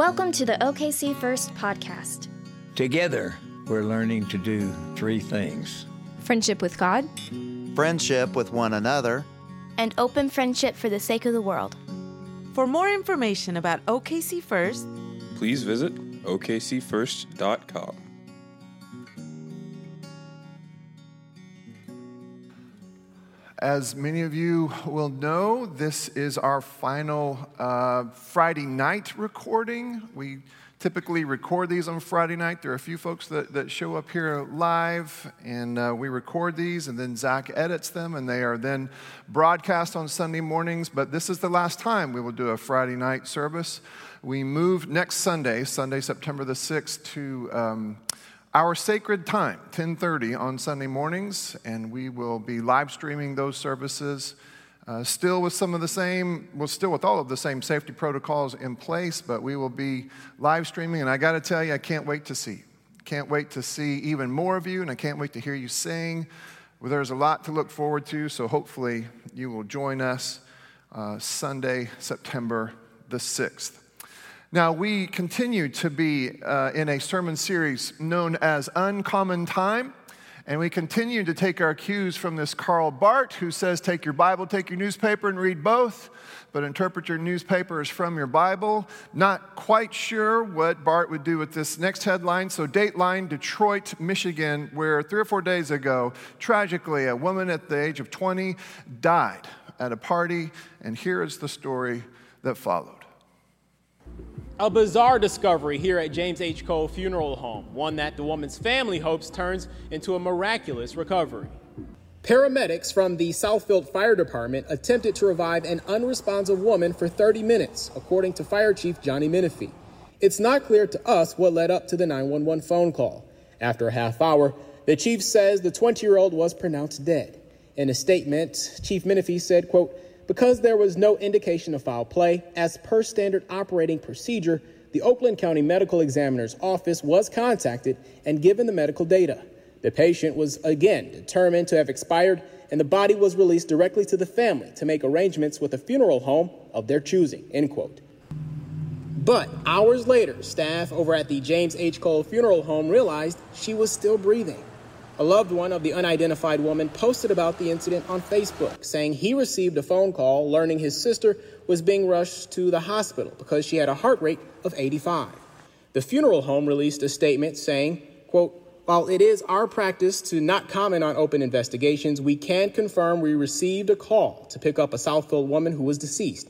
Welcome to the OKC First podcast. Together, we're learning to do three things friendship with God, friendship with one another, and open friendship for the sake of the world. For more information about OKC First, please visit okcfirst.com. As many of you will know, this is our final uh, Friday night recording. We typically record these on Friday night. There are a few folks that, that show up here live, and uh, we record these, and then Zach edits them, and they are then broadcast on Sunday mornings. But this is the last time we will do a Friday night service. We move next Sunday, Sunday, September the 6th, to. Um, our sacred time 10.30 on sunday mornings and we will be live streaming those services uh, still with some of the same well still with all of the same safety protocols in place but we will be live streaming and i got to tell you i can't wait to see. Can't wait to see even more of you and i can't wait to hear you sing. Well, there's a lot to look forward to so hopefully you will join us uh, sunday september the 6th now, we continue to be uh, in a sermon series known as Uncommon Time, and we continue to take our cues from this Karl Barth, who says, Take your Bible, take your newspaper, and read both, but interpret your newspapers from your Bible. Not quite sure what Barth would do with this next headline. So, Dateline, Detroit, Michigan, where three or four days ago, tragically, a woman at the age of 20 died at a party, and here is the story that followed. A bizarre discovery here at James H. Cole Funeral Home, one that the woman's family hopes turns into a miraculous recovery. Paramedics from the Southfield Fire Department attempted to revive an unresponsive woman for 30 minutes, according to Fire Chief Johnny Menifee. It's not clear to us what led up to the 911 phone call. After a half hour, the chief says the 20 year old was pronounced dead. In a statement, Chief Menifee said, quote, because there was no indication of foul play, as per standard operating procedure, the Oakland County Medical Examiner's office was contacted and given the medical data. The patient was again determined to have expired, and the body was released directly to the family to make arrangements with a funeral home of their choosing. End quote. But hours later, staff over at the James H. Cole Funeral Home realized she was still breathing. A loved one of the unidentified woman posted about the incident on Facebook, saying he received a phone call learning his sister was being rushed to the hospital because she had a heart rate of 85. The funeral home released a statement saying, quote, while it is our practice to not comment on open investigations, we can confirm we received a call to pick up a Southfield woman who was deceased.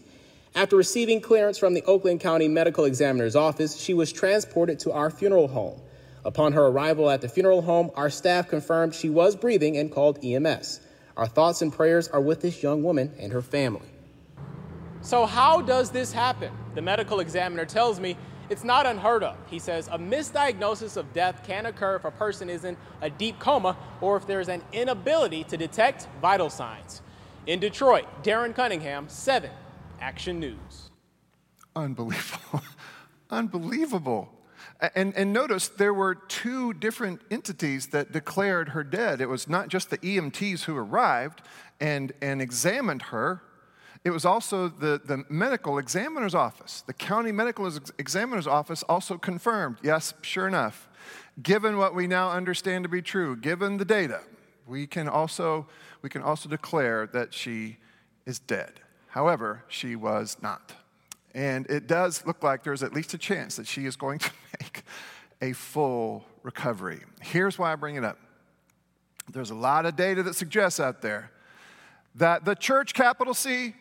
After receiving clearance from the Oakland County Medical Examiner's office, she was transported to our funeral home. Upon her arrival at the funeral home, our staff confirmed she was breathing and called EMS. Our thoughts and prayers are with this young woman and her family. So, how does this happen? The medical examiner tells me it's not unheard of. He says a misdiagnosis of death can occur if a person is in a deep coma or if there's an inability to detect vital signs. In Detroit, Darren Cunningham, 7 Action News. Unbelievable. Unbelievable. And, and, notice there were two different entities that declared her dead. It was not just the EMTs who arrived and, and examined her, it was also the, the medical examiner's office. The county medical examiner's office also confirmed yes, sure enough, given what we now understand to be true, given the data, we can also, we can also declare that she is dead. However, she was not. And it does look like there's at least a chance that she is going to a full recovery. Here's why I bring it up there's a lot of data that suggests out there that the church, capital C,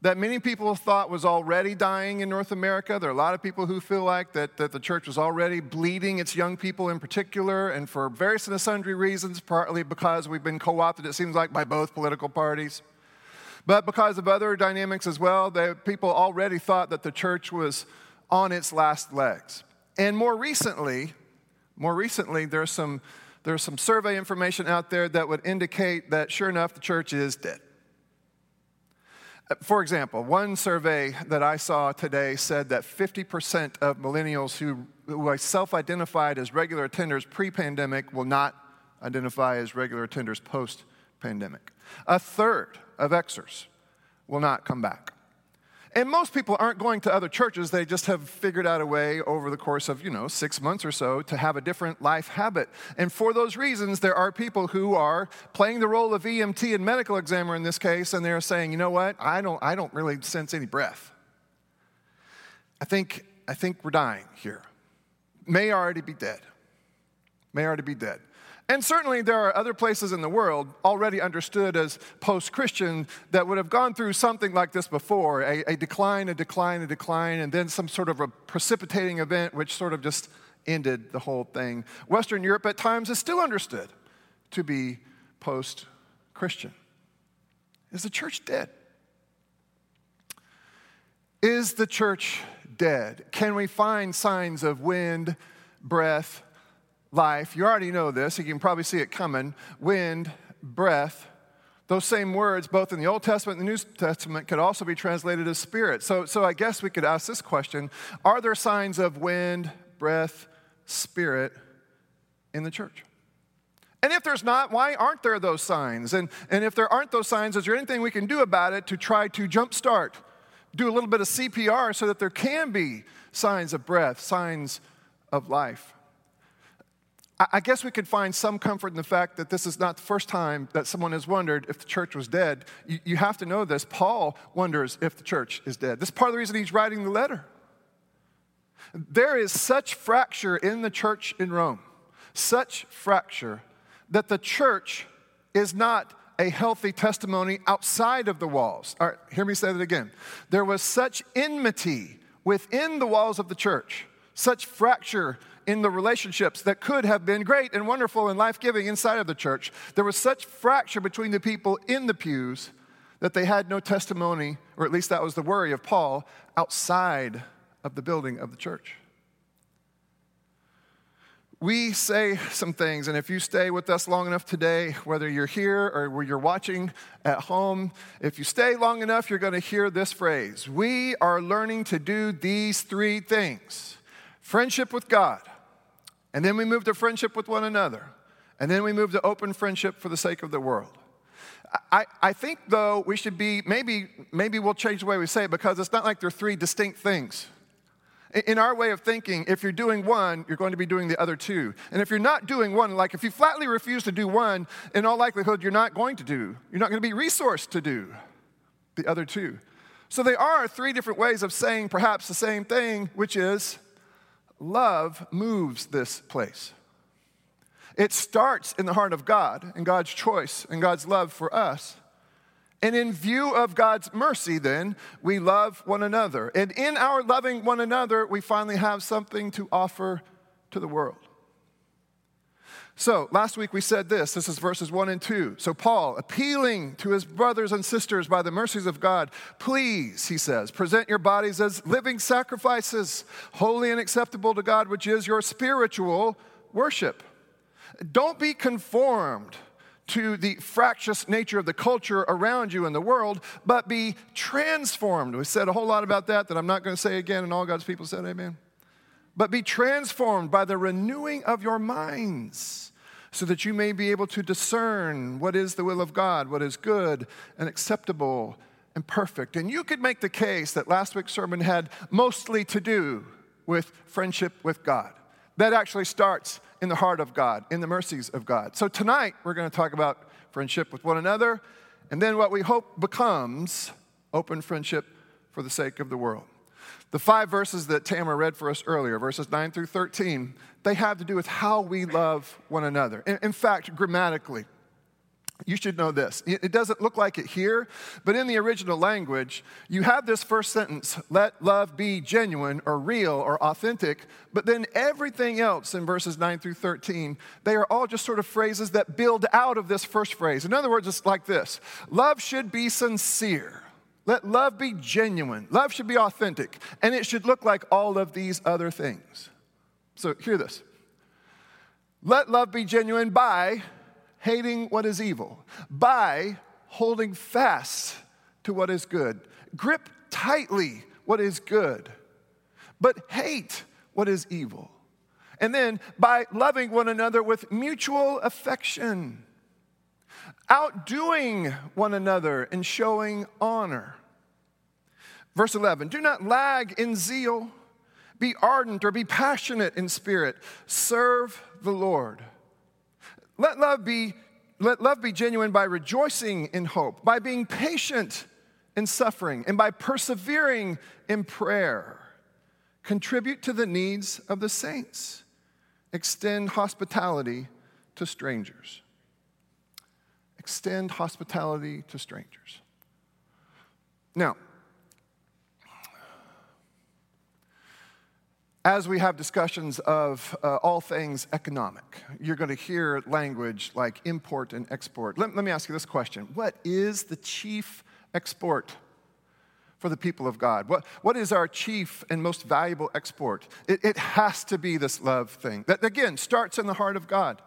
that many people thought was already dying in North America. There are a lot of people who feel like that, that the church was already bleeding its young people in particular, and for various and sundry reasons, partly because we've been co opted, it seems like, by both political parties. But because of other dynamics as well, they, people already thought that the church was on its last legs. And more recently, more recently, there's some, there's some survey information out there that would indicate that sure enough, the church is dead. Uh, for example, one survey that I saw today said that 50% of millennials who, who self identified as regular attenders pre pandemic will not identify as regular attenders post pandemic. A third of Xers will not come back. And most people aren't going to other churches. They just have figured out a way over the course of, you know, six months or so to have a different life habit. And for those reasons, there are people who are playing the role of EMT and medical examiner in this case, and they're saying, you know what, I don't, I don't really sense any breath. I think, I think we're dying here. May already be dead. May already be dead. And certainly, there are other places in the world already understood as post Christian that would have gone through something like this before a, a, decline, a decline, a decline, and then some sort of a precipitating event which sort of just ended the whole thing. Western Europe at times is still understood to be post Christian. Is the church dead? Is the church dead? Can we find signs of wind, breath, life. You already know this, you can probably see it coming wind, breath. Those same words, both in the Old Testament and the New Testament, could also be translated as spirit. So, so I guess we could ask this question Are there signs of wind, breath, spirit in the church? And if there's not, why aren't there those signs? And, and if there aren't those signs, is there anything we can do about it to try to jumpstart, do a little bit of CPR so that there can be signs of breath, signs of life? I guess we could find some comfort in the fact that this is not the first time that someone has wondered if the church was dead. You, have to know this. Paul wonders if the church is dead. This is part of the reason he's writing the letter. There is such fracture in the church in Rome, such fracture, that the church is not a healthy testimony outside of the walls. All right, hear me say that again. There was such enmity within the walls of the church, such fracture in the relationships that could have been great and wonderful and life giving inside of the church. There was such fracture between the people in the pews that they had no testimony, or at least that was the worry of Paul, outside of the building of the church. We say some things, and if you stay with us long enough today, whether you're here or where you're watching at home, if you stay long enough, you're going to hear this phrase We are learning to do these three things friendship with God, and then we move to friendship with one another. And then we move to open friendship for the sake of the world. I, I think, though, we should be, maybe, maybe we'll change the way we say it because it's not like they're three distinct things. In our way of thinking, if you're doing one, you're going to be doing the other two. And if you're not doing one, like if you flatly refuse to do one, in all likelihood, you're not going to do, you're not going to be resourced to do the other two. So they are three different ways of saying perhaps the same thing, which is love moves this place. It starts in the heart of God and God's choice and God's love for us. And in view of God's mercy, then, we love one another. And in our loving one another, we finally have something to offer to the world. So, last week we said this. This is verses 1 and 2. So, Paul, appealing to his brothers and sisters by the mercies of God, please, he says, present your bodies as living sacrifices, holy and acceptable to God, which is your spiritual worship. Don't be conformed to the fractious nature of the culture around you in the world, but be transformed. We said a whole lot about that that I'm not going to say again, and all God's people said, Amen but be transformed by the renewing of your minds, so that you may be able to discern what is the will of God, what is good and acceptable and perfect. And you could make the case that last week's sermon had mostly to do with friendship with God. That actually starts in the heart of God, in the mercies of God. So tonight, we're going to talk about friendship with one another, and then what we hope becomes open friendship for the sake of the world. The five verses that Tamara read for us earlier, verses 9 through 13, they have to do with how we love one another. In, in fact, grammatically, you should know this. It doesn't look like it here, but in the original language, you have this first sentence let love be genuine or real or authentic, but then everything else in verses 9 through 13, they are all just sort of phrases that build out of this first phrase. In other words, it's like this love should be sincere. Let love be genuine. Love should be authentic. And it should look like all of these other things. So, hear this. Let love be genuine by hating what is evil, by holding fast to what is good. Grip tightly what is good, but hate what is evil. And then by loving one another with mutual affection outdoing one another and showing honor. Verse 11 Do not lag in zeal, be ardent or be passionate in spirit, serve the Lord. Let love be, let love be genuine by rejoicing in hope, by being patient in suffering, and by persevering in prayer. Contribute to the needs of the saints. Extend hospitality to strangers. Extend hospitality to strangers. Now, as we have discussions of uh, all things economic, you're going to hear language like import and export. Let, let me ask you this question What is the chief export for the people of God? What, what is our chief and most valuable export? It, it has to be this love thing that, again, starts in the heart of God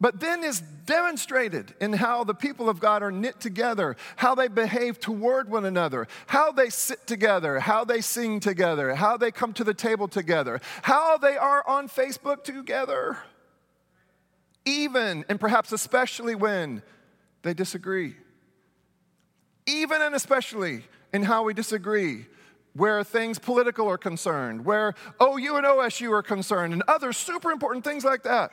but then is demonstrated in how the people of God are knit together, how they behave toward one another, how they sit together, how they sing together, how they come to the table together, how they are on Facebook together, even and perhaps especially when they disagree. Even and especially in how we disagree where things political are concerned, where OU and OSU are concerned, and other super important things like that.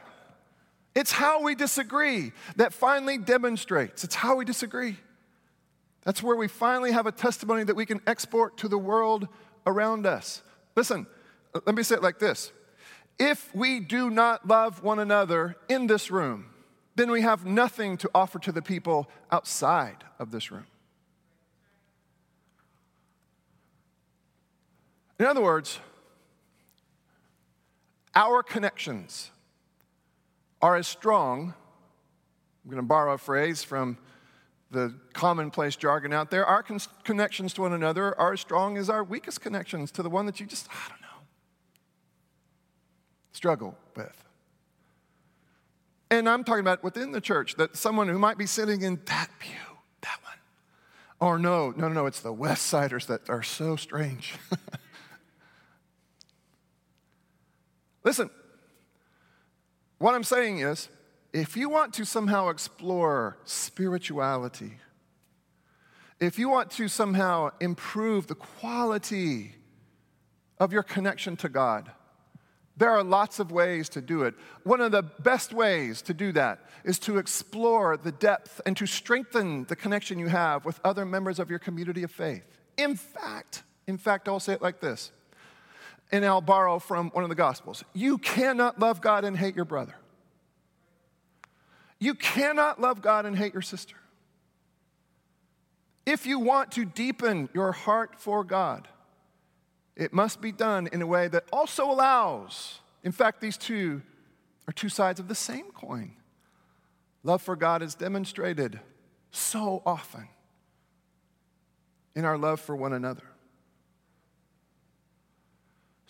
It's how we disagree that finally demonstrates. It's how we disagree. That's where we finally have a testimony that we can export to the world around us. Listen, uh, let me say it like this If we do not love one another in this room, then we have nothing to offer to the people outside of this room. In other words, our connections are as strong. I'm going to borrow a phrase from the commonplace jargon out there. Our con- connections to one another are as strong as our weakest connections to the one that you just, I don't know, struggle with. And I'm talking about within the church that someone who might be sitting in that pew, that one. Or no, no, no, it's the West Siders that are so strange. Listen, what I'm saying is, if you want to somehow explore spirituality, if you want to somehow improve the quality of your connection to God, there are lots of ways to do it. One of the best ways to do that is to explore the depth and to strengthen the connection you have with other members of your community of faith. In fact, in fact, I'll say it like this and I'll borrow from one of the Gospels. You cannot love God and hate your brother. You cannot love God and hate your sister. If you want to deepen your heart for God, it must be done in a way that also allows, in fact, these two are two sides of the same coin. Love for God is demonstrated so often in our love for one another.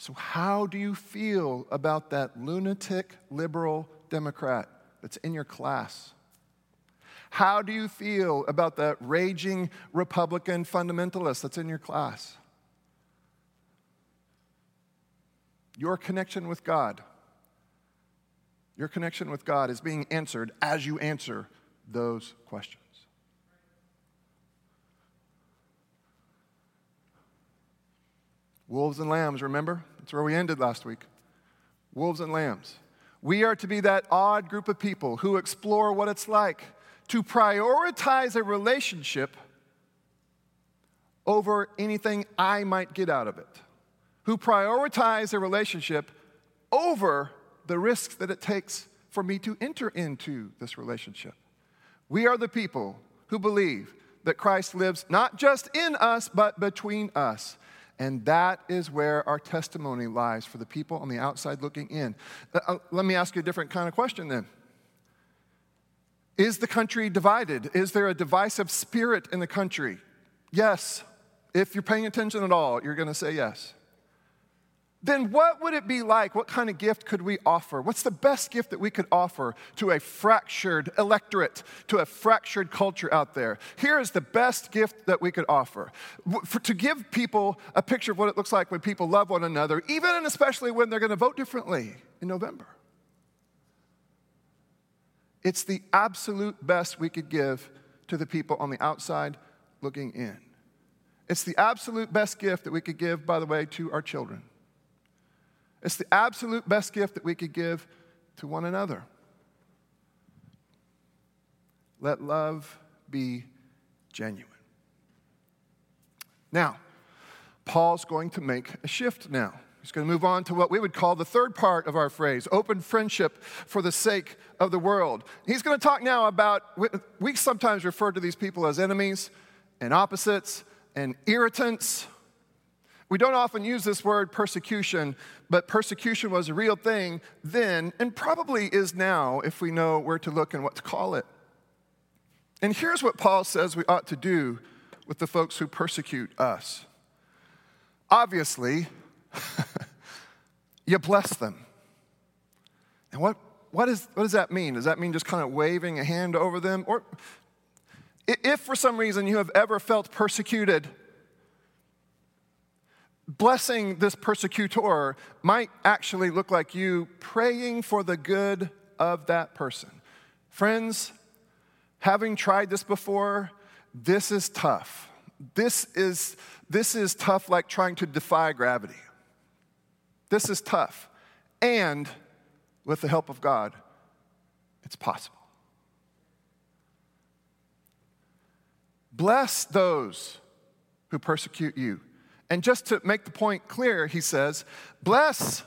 So, how do you feel about that lunatic liberal Democrat that's in your class? How do you feel about that raging Republican fundamentalist that's in your class? Your connection with God, your connection with God is being answered as you answer those questions. Wolves and lambs, remember? That's where we ended last week. Wolves and lambs. We are to be that odd group of people who explore what it's like to prioritize a relationship over anything I might get out of it, who prioritize a relationship over the risks that it takes for me to enter into this relationship. We are the people who believe that Christ lives not just in us, but between us. And that is where our testimony lies for the people on the outside looking in. Uh, uh, let me ask you a different kind of question then. Is the country divided? Is there a divisive spirit in the country? Yes. If you're paying attention at all, you're going to say yes then what would it be like? What kind of gift could we offer? What's the best gift that we could offer to a fractured electorate, to a fractured culture out there? Here is the best gift that we could offer For, to give people a picture of what it looks like when people love one another, even and especially when they're going to vote differently in November. It's the absolute best we could give to the people on the outside looking in. It's the absolute best gift that we could give, by the way, to our children. It's the absolute best gift that we could give to one another. Let love be genuine. Now, Paul's going to make a shift now. He's going to move on to what we would call the third part of our phrase open friendship for the sake of the world. He's going to talk now about, we sometimes refer to these people as enemies and opposites and irritants. We don't often use this word persecution, but persecution was a real thing then and probably is now if we know where to look and what to call it. And here's what Paul says we ought to do with the folks who persecute us. Obviously, you bless them. And what, what, is, what does that mean? Does that mean just kind of waving a hand over them? Or if for some reason you have ever felt persecuted, blessing this persecutor might actually look like you praying for the good of that person. Friends, having tried this before, this is tough. This is, this is tough like trying to defy gravity. This is tough. And with the help of God, it's possible. Bless those who persecute you. And just to make the point clear, he says, bless,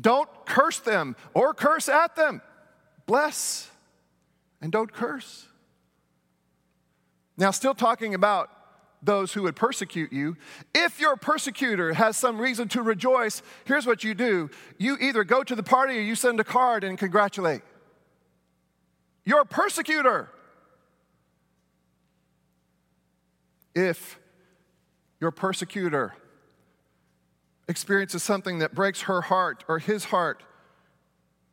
don't curse them or curse at them. Bless and don't curse. Now, still talking about those who would persecute you. If your persecutor has some reason to rejoice, here's what you do you either go to the party or you send a card and congratulate. Your persecutor. If your persecutor experiences something that breaks her heart or his heart,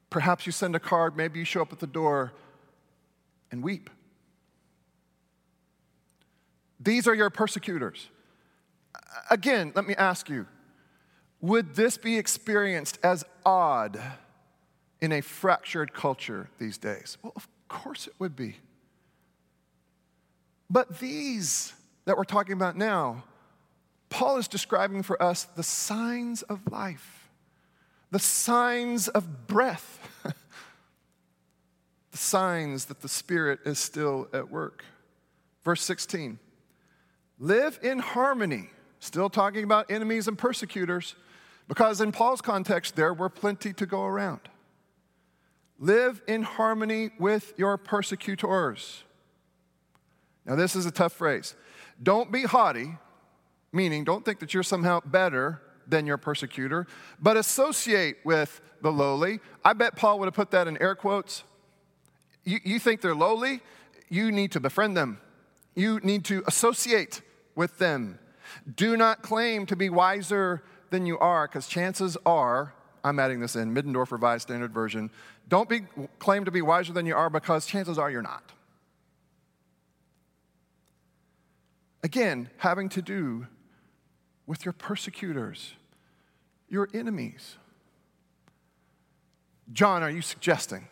perhaps you send a card, maybe you show up at the door and weep. These are your persecutors. Again, let me ask you would this be experienced as odd in a fractured culture these days? Well, of course it would be. But these that we're talking about now, Paul is describing for us the signs of life, the signs of breath, the signs that the Spirit is still at work. Verse 16 Live in harmony. Still talking about enemies and persecutors, because in Paul's context, there were plenty to go around. Live in harmony with your persecutors. Now, this is a tough phrase. Don't be haughty, meaning don't think that you're somehow better than your persecutor, but associate with the lowly. I bet Paul would have put that in air quotes. You, you think they're lowly? You need to befriend them, you need to associate with them. Do not claim to be wiser than you are, because chances are, I'm adding this in, Middendorf Revised Standard Version, don't be, claim to be wiser than you are because chances are you're not. Again, having to do with your persecutors, your enemies. John, are you suggesting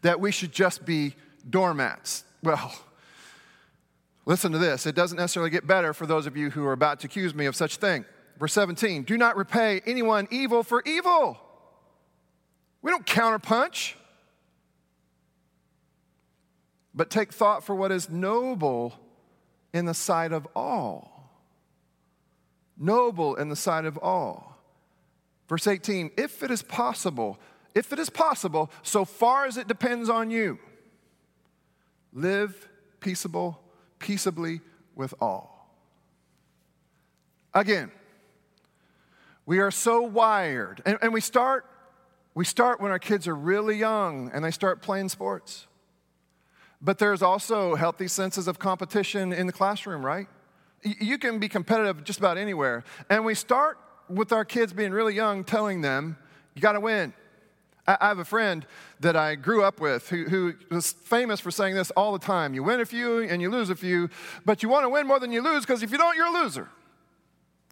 that we should just be doormats? Well, Listen to this. It doesn't necessarily get better for those of you who are about to accuse me of such thing. Verse 17 Do not repay anyone evil for evil. We don't counterpunch, but take thought for what is noble in the sight of all. Noble in the sight of all. Verse 18 If it is possible, if it is possible, so far as it depends on you, live peaceable peaceably with all. Again, we are so wired, and, and we start we start when our kids are really young and they start playing sports. But there's also healthy senses of competition in the classroom, right? You can be competitive just about anywhere. And we start with our kids being really young, telling them, you got to win. I have a friend that I grew up with who, who, was famous for saying this all the time. You win a few and you lose a few, but you want to win more than you lose because if you don't, you're a loser.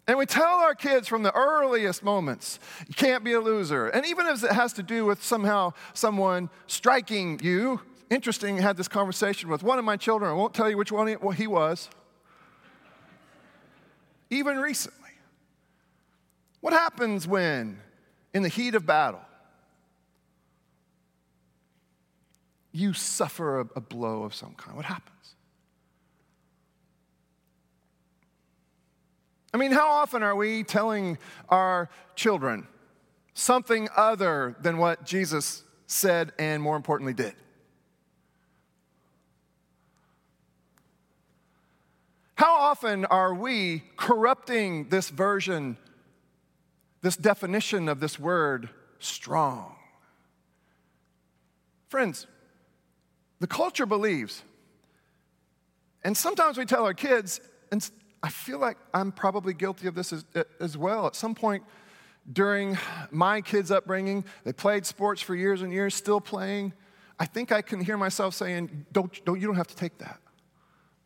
And we tell our kids from the earliest moments, you can't be a loser. And even if it has to do with somehow someone striking you, interesting, I had this conversation with one of my children. I won't tell you which one he was. Even recently. What happens when, in the heat of battle, you suffer a, a blow of some kind? What happens? I mean, how often are we telling our children something other than what Jesus said and, more importantly, did? How often are we corrupting this version, this definition of this word, strong? Friends, the culture believes, and sometimes we tell our kids, and I feel like I'm probably guilty of this as, as well. At some point during my kids' upbringing, they played sports for years and years, still playing. I think I can hear myself saying, don't, don't, You don't have to take that.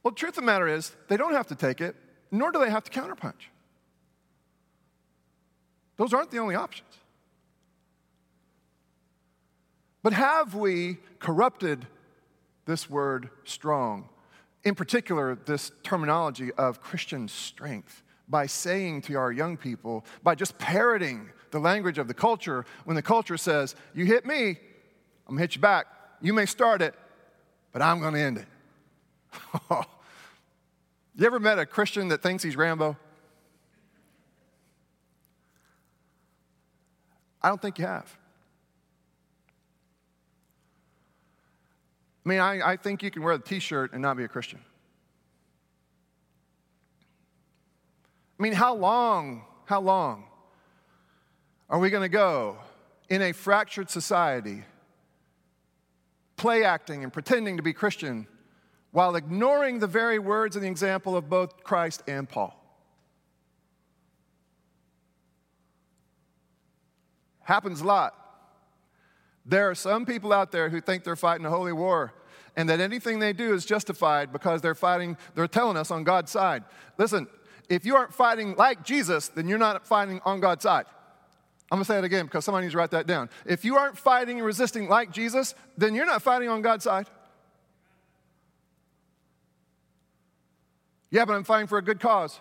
Well, the truth of the matter is, they don't have to take it, nor do they have to counterpunch. Those aren't the only options. But have we corrupted this word strong in particular, this terminology of Christian strength by saying to our young people, by just parroting the language of the culture, when the culture says, You hit me, I'm gonna hit you back. You may start it, but I'm gonna end it. you ever met a Christian that thinks he's Rambo? I don't think you have. I mean, I, I think you can wear the t shirt and not be a Christian. I mean, how long, how long are we going to go in a fractured society, play acting and pretending to be Christian while ignoring the very words and the example of both Christ and Paul? Happens a lot. There are some people out there who think they're fighting a holy war and that anything they do is justified because they're fighting, they're telling us on God's side. Listen, if you aren't fighting like Jesus, then you're not fighting on God's side. I'm gonna say it again because somebody needs to write that down. If you aren't fighting and resisting like Jesus, then you're not fighting on God's side. Yeah, but I'm fighting for a good cause.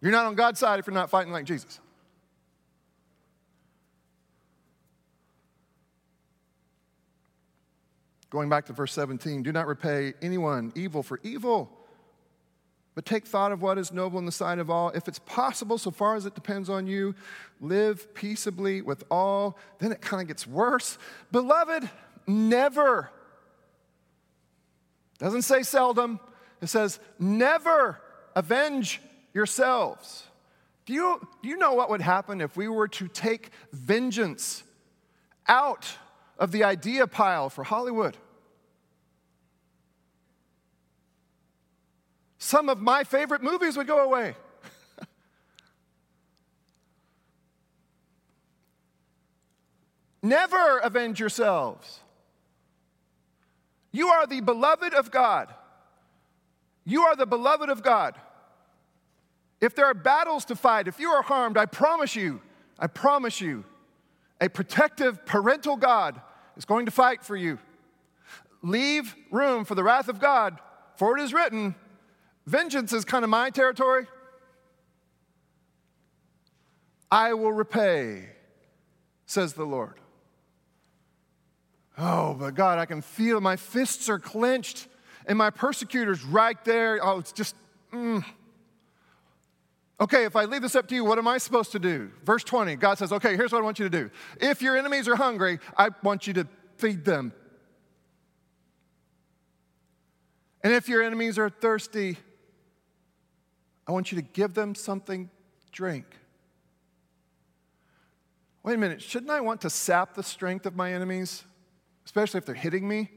You're not on God's side if you're not fighting like Jesus. Going back to verse 17, do not repay anyone evil for evil, but take thought of what is noble in the sight of all. If it's possible, so far as it depends on you, live peaceably with all. Then it kind of gets worse. Beloved, never. Doesn't say seldom, it says never avenge yourselves. Do you, do you know what would happen if we were to take vengeance out of the idea pile for Hollywood. Some of my favorite movies would go away. Never avenge yourselves. You are the beloved of God. You are the beloved of God. If there are battles to fight, if you are harmed, I promise you, I promise you, a protective parental God is going to fight for you. Leave room for the wrath of God, for it is written, Vengeance is kind of my territory. I will repay, says the Lord. Oh, but God, I can feel my fists are clenched and my persecutor's right there. Oh, it's just, mm. Okay, if I leave this up to you, what am I supposed to do? Verse 20, God says, Okay, here's what I want you to do. If your enemies are hungry, I want you to feed them. And if your enemies are thirsty, I want you to give them something to drink. Wait a minute, shouldn't I want to sap the strength of my enemies, especially if they're hitting me,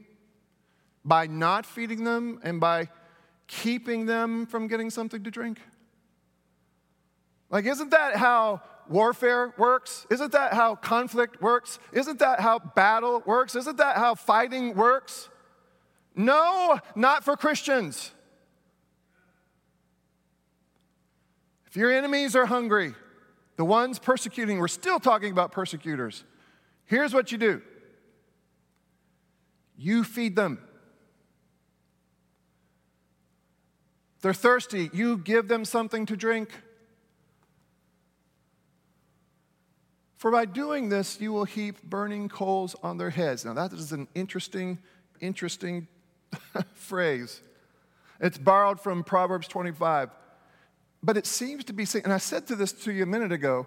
by not feeding them and by keeping them from getting something to drink? Like, isn't that how warfare works? Isn't that how conflict works? Isn't that how battle works? Isn't that how fighting works? No, not for Christians. If your enemies are hungry, the ones persecuting, we're still talking about persecutors. Here's what you do you feed them. They're thirsty. You give them something to drink. For by doing this, you will heap burning coals on their heads. Now, that is an interesting, interesting phrase. It's borrowed from Proverbs 25. But it seems to be, and I said to this to you a minute ago,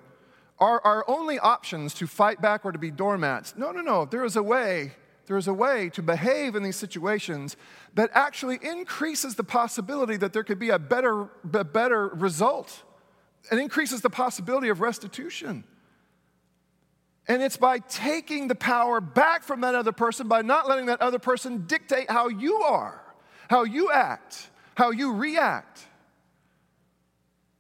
are our only options to fight back or to be doormats? No, no, no. There is a way there is a way to behave in these situations that actually increases the possibility that there could be a better, a better result. and increases the possibility of restitution. And it's by taking the power back from that other person, by not letting that other person dictate how you are, how you act, how you react.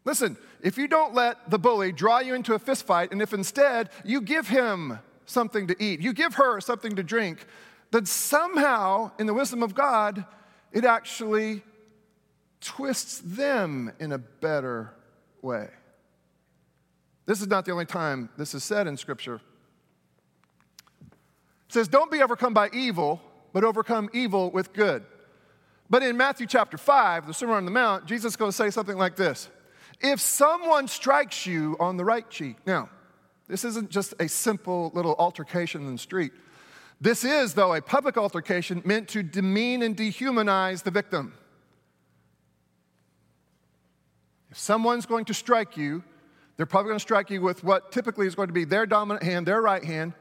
Listen, if you don't let the bully draw you into a fistfight, and if instead you give him something to eat, you give her something to drink, then somehow, in the wisdom of God, it actually twists them in a better way. This is not the only time this is said in Scripture. It says, Don't be overcome by evil, but overcome evil with good. But in Matthew chapter 5, the Sermon on the Mount, Jesus is going to say something like this If someone strikes you on the right cheek, now, this isn't just a simple little altercation in the street. This is, though, a public altercation meant to demean and dehumanize the victim. If someone's going to strike you, they're probably going to strike you with what typically is going to be their dominant hand, their right hand,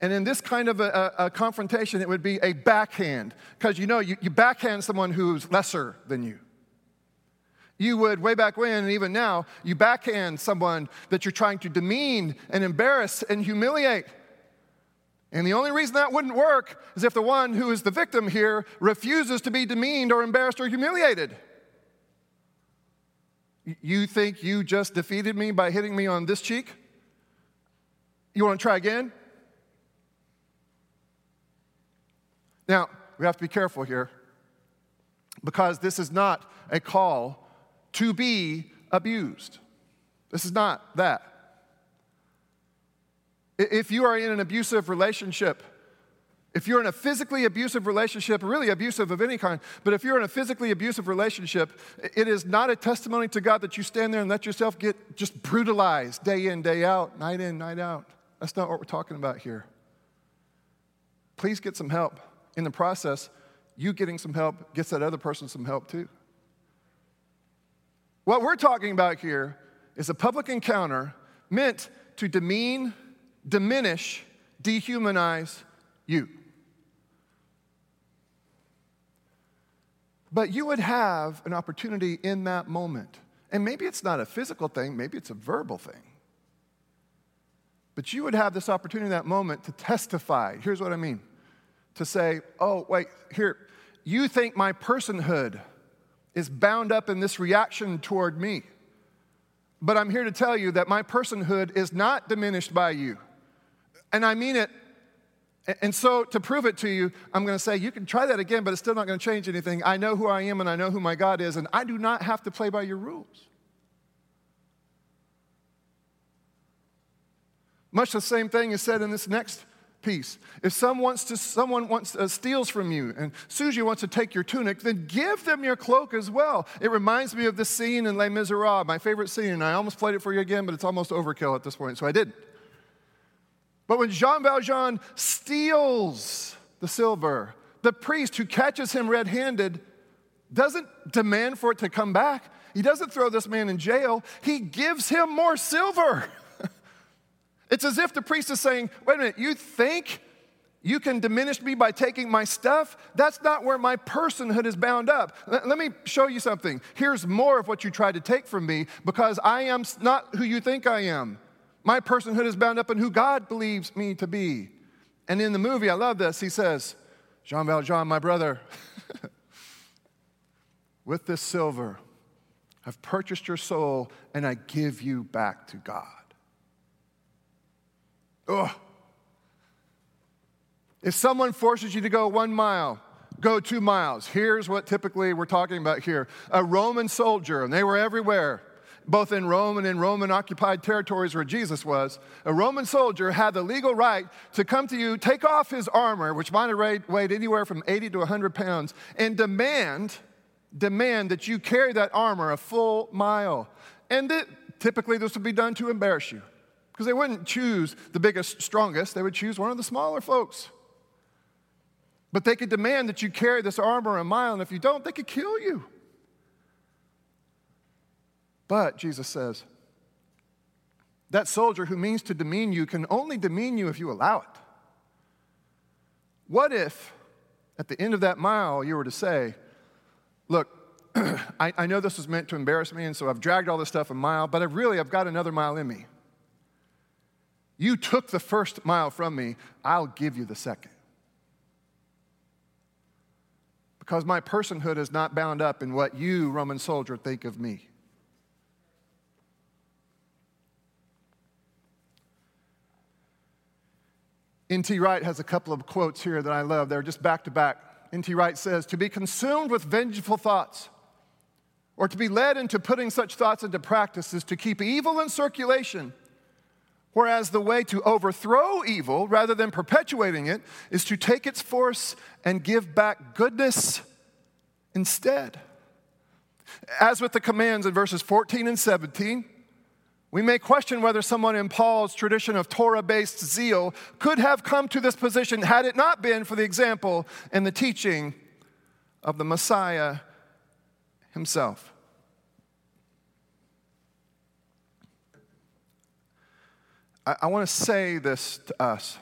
and in this kind of a, a, confrontation, it would be a backhand, because you know, you, you backhand someone who's lesser than you. You would, way back when, and even now, you backhand someone that you're trying to demean and embarrass and humiliate. And the only reason that wouldn't work is if the one who is the victim here refuses to be demeaned or embarrassed or humiliated. You think you just defeated me by hitting me on this cheek? You want to try again? Now, we have to be careful here because this is not a call to be abused. This is not that. If you are in an abusive relationship, if you're in a physically abusive relationship, really abusive of any kind, but if you're in a physically abusive relationship, it is not a testimony to God that you stand there and let yourself get just brutalized day in, day out, night in, night out. That's not what we're talking about here. Please get some help in the process, you getting some help gets that other person some help too. What we're talking about here is a public encounter meant to demean, diminish, dehumanize you. But you would have an opportunity in that moment. And maybe it's not a physical thing, maybe it's a verbal thing. But you would have this opportunity in that moment to testify. Here's what I mean to say, oh, wait, here, you think my personhood is bound up in this reaction toward me. But I'm here to tell you that my personhood is not diminished by you. And I mean it. And so, to prove it to you, I'm going to say, you can try that again, but it's still not going to change anything. I know who I am and I know who my God is, and I do not have to play by your rules. Much the same thing is said in this next piece. If someone wants to, someone wants uh, steals from you, and Susie wants to take your tunic, then give them your cloak as well. It reminds me of this scene in Les Miserables, my favorite scene, and I almost played it for you again, but it's almost overkill at this point, so I didn't. But when Jean Valjean steals the silver, the priest who catches him red-handed doesn't demand for it to come back. He doesn't throw this man in jail. He gives him more silver. It's as if the priest is saying, wait a minute, you think you can diminish me by taking my stuff? That's not where my personhood is bound up. Let me show you something. Here's more of what you tried to take from me because I am not who you think I am. My personhood is bound up in who God believes me to be. And in the movie, I love this. He says, Jean Valjean, my brother, with this silver, I've purchased your soul and I give you back to God. Ugh. If someone forces you to go one mile, go two miles. Here's what typically we're talking about here a Roman soldier, and they were everywhere, both in Rome and in Roman occupied territories where Jesus was. A Roman soldier had the legal right to come to you, take off his armor, which might have weighed anywhere from 80 to 100 pounds, and demand, demand that you carry that armor a full mile. And it, typically this would be done to embarrass you Because they wouldn't choose the biggest, strongest, they would choose one of the smaller folks. But they could demand that you carry this armor a mile, and if you don't, they could kill you. But, Jesus says, that soldier who means to demean you can only demean you if you allow it. What if, at the end of that mile, you were to say, Look, I, I, know this was meant to embarrass me, and so I've dragged all this stuff a mile, but I really, I've got another mile in me. You took the first mile from me, I'll give you the second. Because my personhood is not bound up in what you, Roman soldier, think of me. N.T. Wright has a couple of quotes here that I love. They're just back to back. N.T. Wright says, To be consumed with vengeful thoughts, or to be led into putting such thoughts into practice, is to keep evil in circulation. Whereas the way to overthrow evil, rather than perpetuating it, is to take its force and give back goodness instead. As with the commands in verses 14 and 17, we may question whether someone in Paul's tradition of Torah based zeal could have come to this position had it not been for the example and the teaching of the Messiah himself. I, I want to say this to us.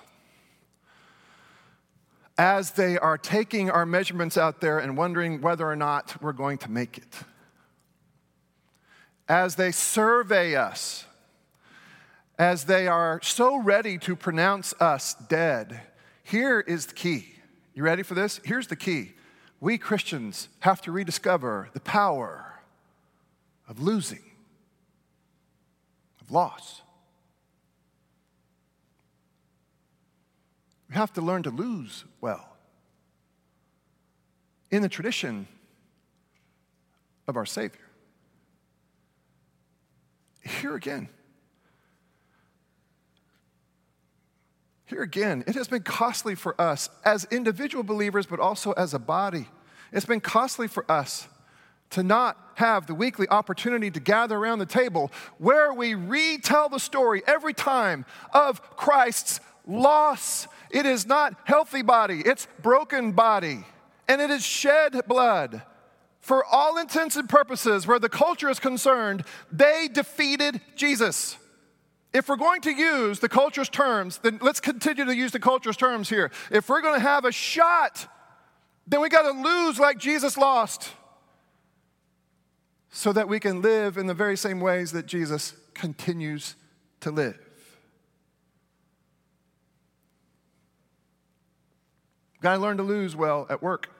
As they are taking our measurements out there and wondering whether or not we're going to make it as they survey us, as they are so ready to pronounce us dead, here is the key. You ready for this? Here's the key. We Christians have to rediscover the power of losing, of loss. We have to learn to lose well. In the tradition of our Savior here again, here again, it has been costly for us as individual believers, but also as a body. It's been costly for us to not have the weekly opportunity to gather around the table where we retell the story every time of Christ's loss. It is not healthy body, it's broken body, and it is shed blood for all intents and purposes, where the culture is concerned, they defeated Jesus. If we're going to use the culture's terms, then let's continue to use the culture's terms here. If we're going to have a shot, then we got to lose like Jesus lost so that we can live in the very same ways that Jesus continues to live. Got to learn to lose well at work.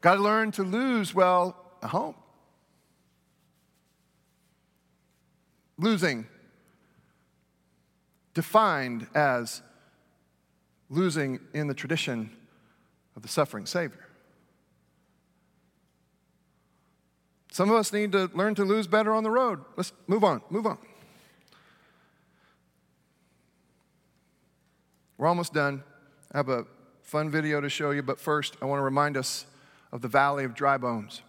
Got to learn to lose well at home. Losing, defined as losing in the tradition of the suffering Savior. Some of us need to learn to lose better on the road. Let's move on, move on. We're almost done. I have a fun video to show you, but first, I want to remind us of the valley of dry bones.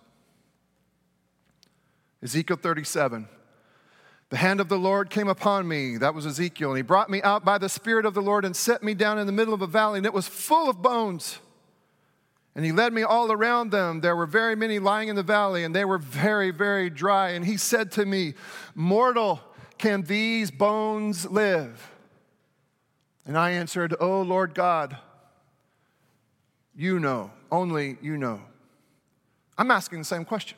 Ezekiel 37. The hand of the Lord came upon me. That was Ezekiel. And he brought me out by the Spirit of the Lord and set me down in the middle of a valley, and it was full of bones. And he led me all around them. There were very many lying in the valley, and they were very, very dry. And he said to me, Mortal, can these bones live? And I answered, O Lord God, you know, only you know. I'm asking the same question.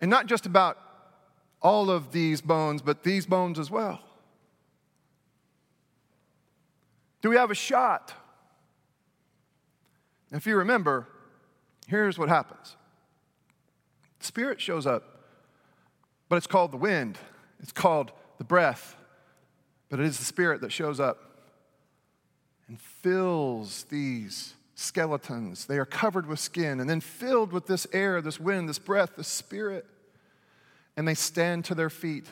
And not just about all of these bones, but these bones as well. Do we have a shot? If you remember, here's what happens the Spirit shows up, but it's called the wind, it's called the breath, but it is the Spirit that shows up and fills these skeletons. They are covered with skin and then filled with this air, this wind, this breath, this spirit. And they stand to their feet,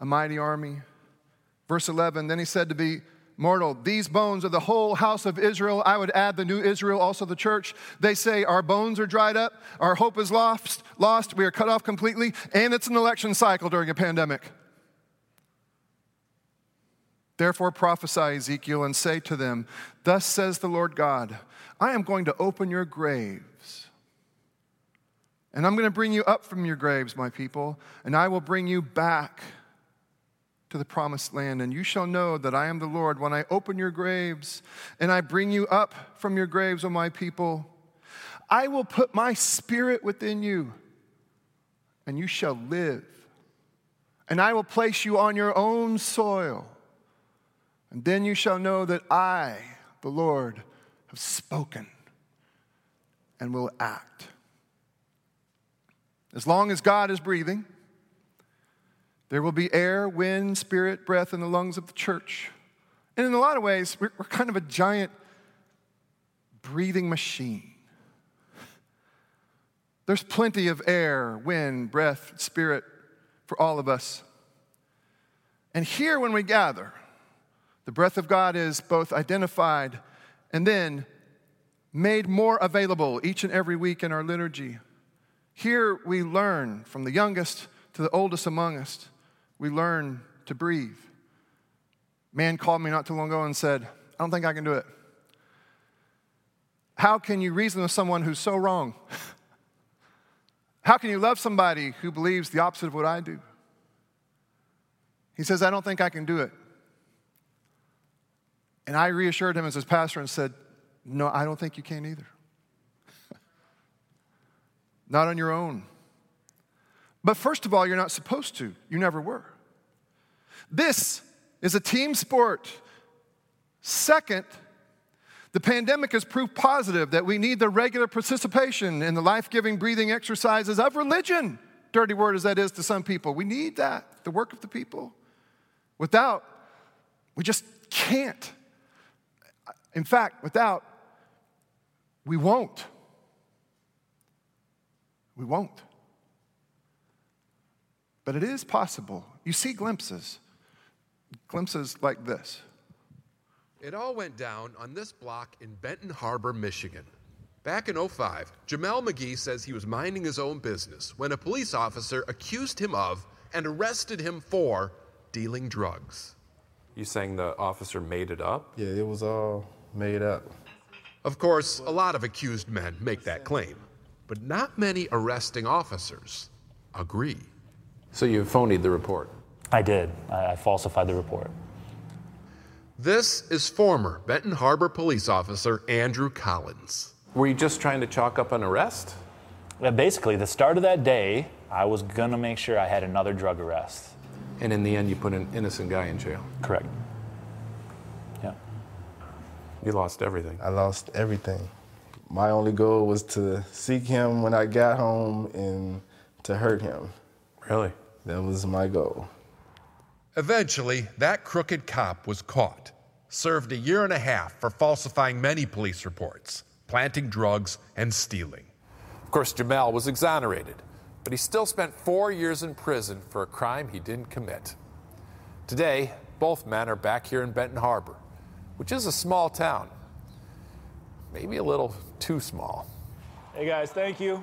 a mighty army. Verse 11 Then he said to me, mortal. These bones are the whole house of Israel. I would add the new Israel, also the church. They say our bones are dried up, our hope is lost, lost, we are cut off completely, and it's an election cycle during a pandemic. Therefore prophesy, Ezekiel, and say to them, Thus says the Lord God, I am going to open your graves. And I'm going to bring you up from your graves, my people, and I will bring you back to the promised land, and you shall know that I am the Lord when I open your graves and I bring you up from your graves, O my people. I will put my spirit within you, and you shall live. And I will place you on your own soil. And then you shall know that I, the Lord, have spoken and will act. As long as God is breathing, there will be air, wind, spirit, breath in the lungs of the church. And in a lot of ways, we're, we're kind of a giant breathing machine. There's plenty of air, wind, breath, spirit for all of us. And here, when we gather, the breath of God is both identified and then made more available each and every week in our liturgy. Here we learn from the youngest to the oldest among us we learn to breathe. Man called me not too long ago and said, I don't think I can do it. How can you reason with someone who's so wrong? How can you love somebody who believes the opposite of what I do? He says, I don't think I can do it. And I reassured him as his pastor and said, No, I don't think you can either. not on your own. But first of all, you're not supposed to. You never were. This is a team sport. Second, the pandemic has proved positive that we need the regular participation in the life giving breathing exercises of religion, dirty word as that is to some people. We need that, the work of the people. Without, we just can't. In fact, without, we won't. We won't. But it is possible. You see glimpses, glimpses like this. It all went down on this block in Benton Harbor, Michigan. Back in 05, Jameel McGee says he was minding his own business when a police officer accused him of and arrested him for dealing drugs. You saying the officer made it up? Yeah, it was all made up. Of course, a lot of accused men make that claim, but not many arresting officers agree. So you phonied the report? I did. I falsified the report. This is former Benton Harbor police officer Andrew Collins. Were you just trying to chalk up an arrest? Yeah, basically, the start of that day, I was going to make sure I had another drug arrest. And in the end, you put an innocent guy in jail? Correct. Yeah. You lost everything. I lost everything. My only goal was to seek him when I got home and to hurt him. Really? That was my goal. Eventually, that crooked cop was caught, served a year and a half for falsifying many police reports, planting drugs, and stealing. Of course, Jameel was exonerated, but he still spent four years in prison for a crime he didn't commit. Today, both men are back here in Benton Harbor, which is a small town. Maybe a little too small. Hey guys, thank you.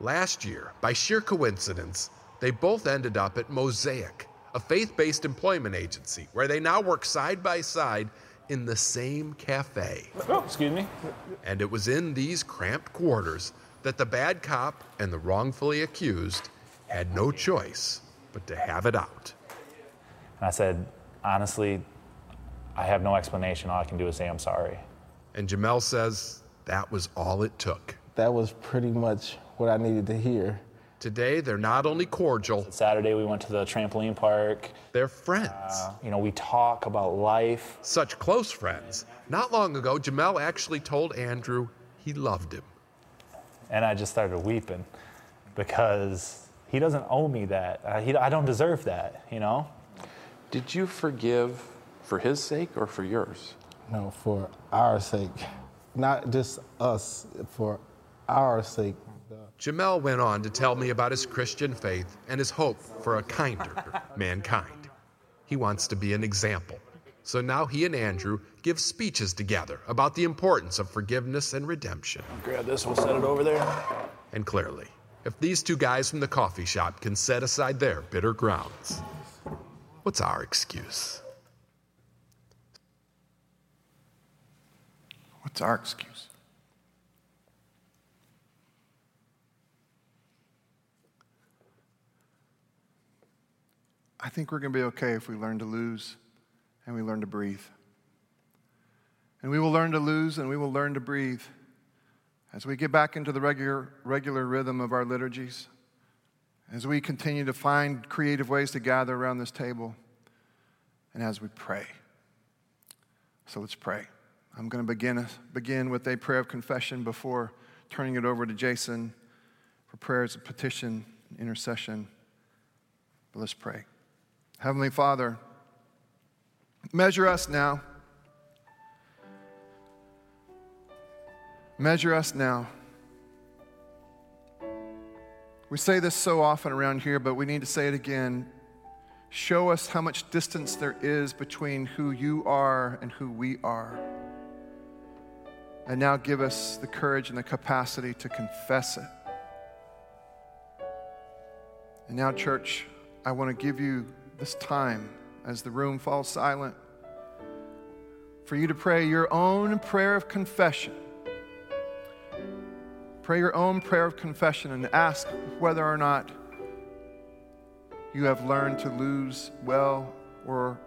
Last year, by sheer coincidence, they both ended up at Mosaic, a faith based employment agency where they now work side by side in the same cafe. Oh, excuse me. And it was in these cramped quarters that the bad cop and the wrongfully accused had no choice but to have it out. And I said, honestly, I have no explanation. All I can do is say I'm sorry. And Jameel says that was all it took. That was pretty much what I needed to hear. Today, they're not only cordial. Saturday, we went to the trampoline park. They're friends. Uh, you know, we talk about life. Such close friends. Not long ago, Jameel actually told Andrew he loved him. And I just started weeping because he doesn't owe me that. Uh, he, I don't deserve that, you know? Did you forgive for his sake or for yours? No, for our sake. Not just us, for our sake. Jameel went on to tell me about his Christian faith and his hope for a kinder mankind. He wants to be an example. So now he and Andrew give speeches together about the importance of forgiveness and redemption. Grab this, we'll set it over there. And clearly, if these two guys from the coffee shop can set aside their bitter grounds, what's our excuse? What's our excuse? I think we're going to be okay if we learn to lose and we learn to breathe. And we will learn to lose and we will learn to breathe as we get back into the regular, regular rhythm of our liturgies, as we continue to find creative ways to gather around this table, and as we pray. So let's pray. I'm going to begin, begin with a prayer of confession before turning it over to Jason for prayers of petition, and intercession. But let's pray. Heavenly Father, measure us now. Measure us now. We say this so often around here, but we need to say it again. Show us how much distance there is between who you are and who we are. And now give us the courage and the capacity to confess it. And now, church, I want to give you this time as the room falls silent for you to pray your own prayer of confession. Pray your own prayer of confession and ask whether or not you have learned to lose well or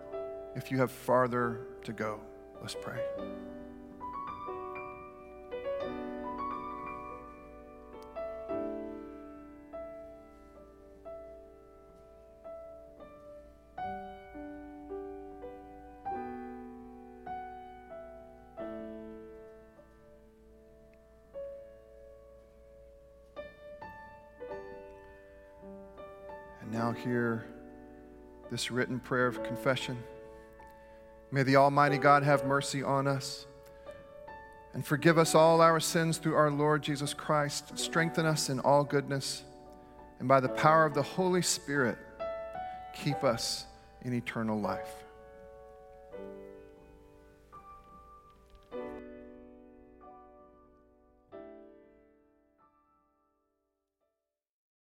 if you have farther to go. Let's pray. This written prayer of confession. May the Almighty God have mercy on us and forgive us all our sins through our Lord Jesus Christ, strengthen us in all goodness, and by the power of the Holy Spirit, keep us in eternal life.